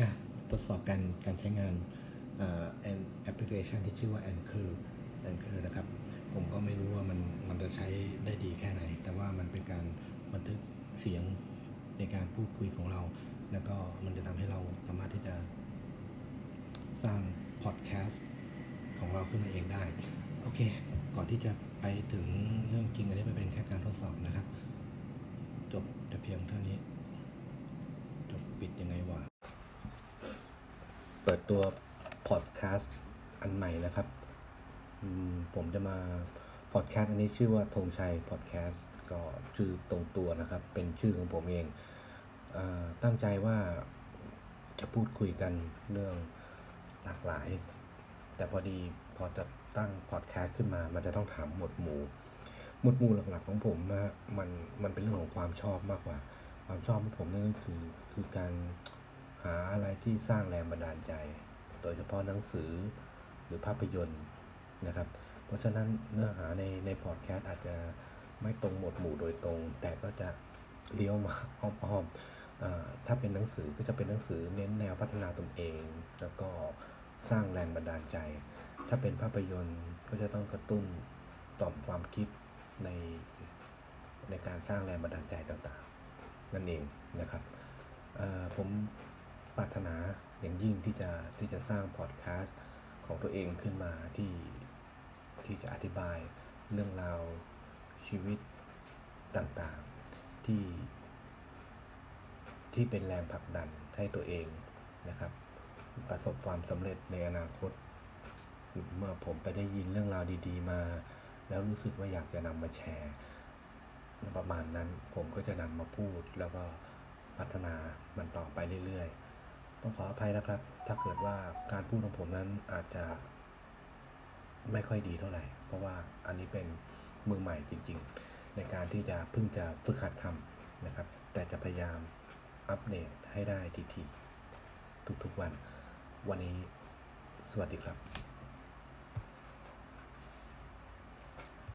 นะทดสอบการการใช้งานแอปพลิเคชันที่ชื่อว่า Anchor Anchor นะครับ ผมก็ไม่รู้ว่ามันมันจะใช้ได้ดีแค่ไหน แต่ว่ามันเป็นการบันทึกเสียงในการพูดคุยของเรา แล้วก็มันจะทำให้เราสามารถที่จะสร้างพอดแคสต์ของเราขึ้นมาเองได้ โอเค ก่อนที่จะไปถึงเรื่องจริงอันนี้เป็นแค่การทดสอบนะครับ จบแต่เพียงเท่านี้ จบปิดยังไงวะ เปิดตัวพอดแคสต์อันใหม่นะครับ ผมจะมาพอดแคสต์อันนี้ชื่อว่าธงชัยพอดแคสต์ก็ชื่อตรงตัวนะครับ เป็นชื่อของผมเองอตั้งใจว่าจะพูดคุยกันเรื่องหลากหลาย แต่พอดีพอจะตั้งพอดแคสต์ขึ้นมา มันจะต้องถามหมวดหมู่ หมวดหมู่หลักๆของผมนะมันมันเป็นเรื่องของความชอบมากกว่า ความชอบของผมนั่นก็คือคือการ หาอะไรที่สร้างแรงบันดาลใจ โดยเฉพาะหนังสือหรือภาพยนตร์นะครับ เพราะฉะนั้นเนื้อหาในในพอดแคสต์อาจจะไม่ตรงหมวดหมู่โดยตรง แต่ก็จะเลี้ยวมาอ้อมๆถ้าเป็นหนังสือก็จะเป็นหนังสือเน้นแนวพัฒนาตนเอง แล้วก็สร้างแรงบันดาลใจ ถ้าเป็นภาพยนตร์ก็จะต้องกระตุ้นต่อมความคิดในในการสร้างแรงบันดาลใจต่างๆ นั่นเองนะครับผม ปรารถนาอย่างยิ่งที่จะที่จะสร้างพอดแคสต์ของตัวเองขึ้นมาที่ที่จะอธิบายเรื่องราวชีวิตต่างๆ ที่ ที่เป็นแรงผลักดันให้ตัวเองนะครับ ประสบความสำเร็จในอนาคต เมื่อผมไปได้ยินเรื่องราวดี ๆ มา แล้วรู้สึกว่าอยากจะนำมาแชร์ ประมาณนั้นผมก็จะนำมาพูดแล้วก็พัฒนามันต่อไปเรื่อย ๆ ต้องขออภัยนะครับ ถ้าเกิดว่าการพูดของผมนั้นอาจจะไม่ค่อยดีเท่าไหร่ เพราะว่าอันนี้เป็นมือใหม่จริง ๆ ในการที่จะเพิ่งจะฝึกหัดทำนะครับ แต่จะพยายามอัปเดตให้ได้ทีๆทุกๆวัน วันนี้สวัสดีครับ